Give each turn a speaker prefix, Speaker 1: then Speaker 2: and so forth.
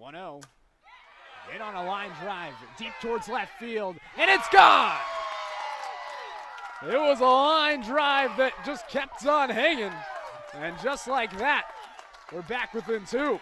Speaker 1: 1 0. In on a line drive, deep towards left field, and it's gone! It was a line drive that just kept on hanging. And just like that, we're back within two.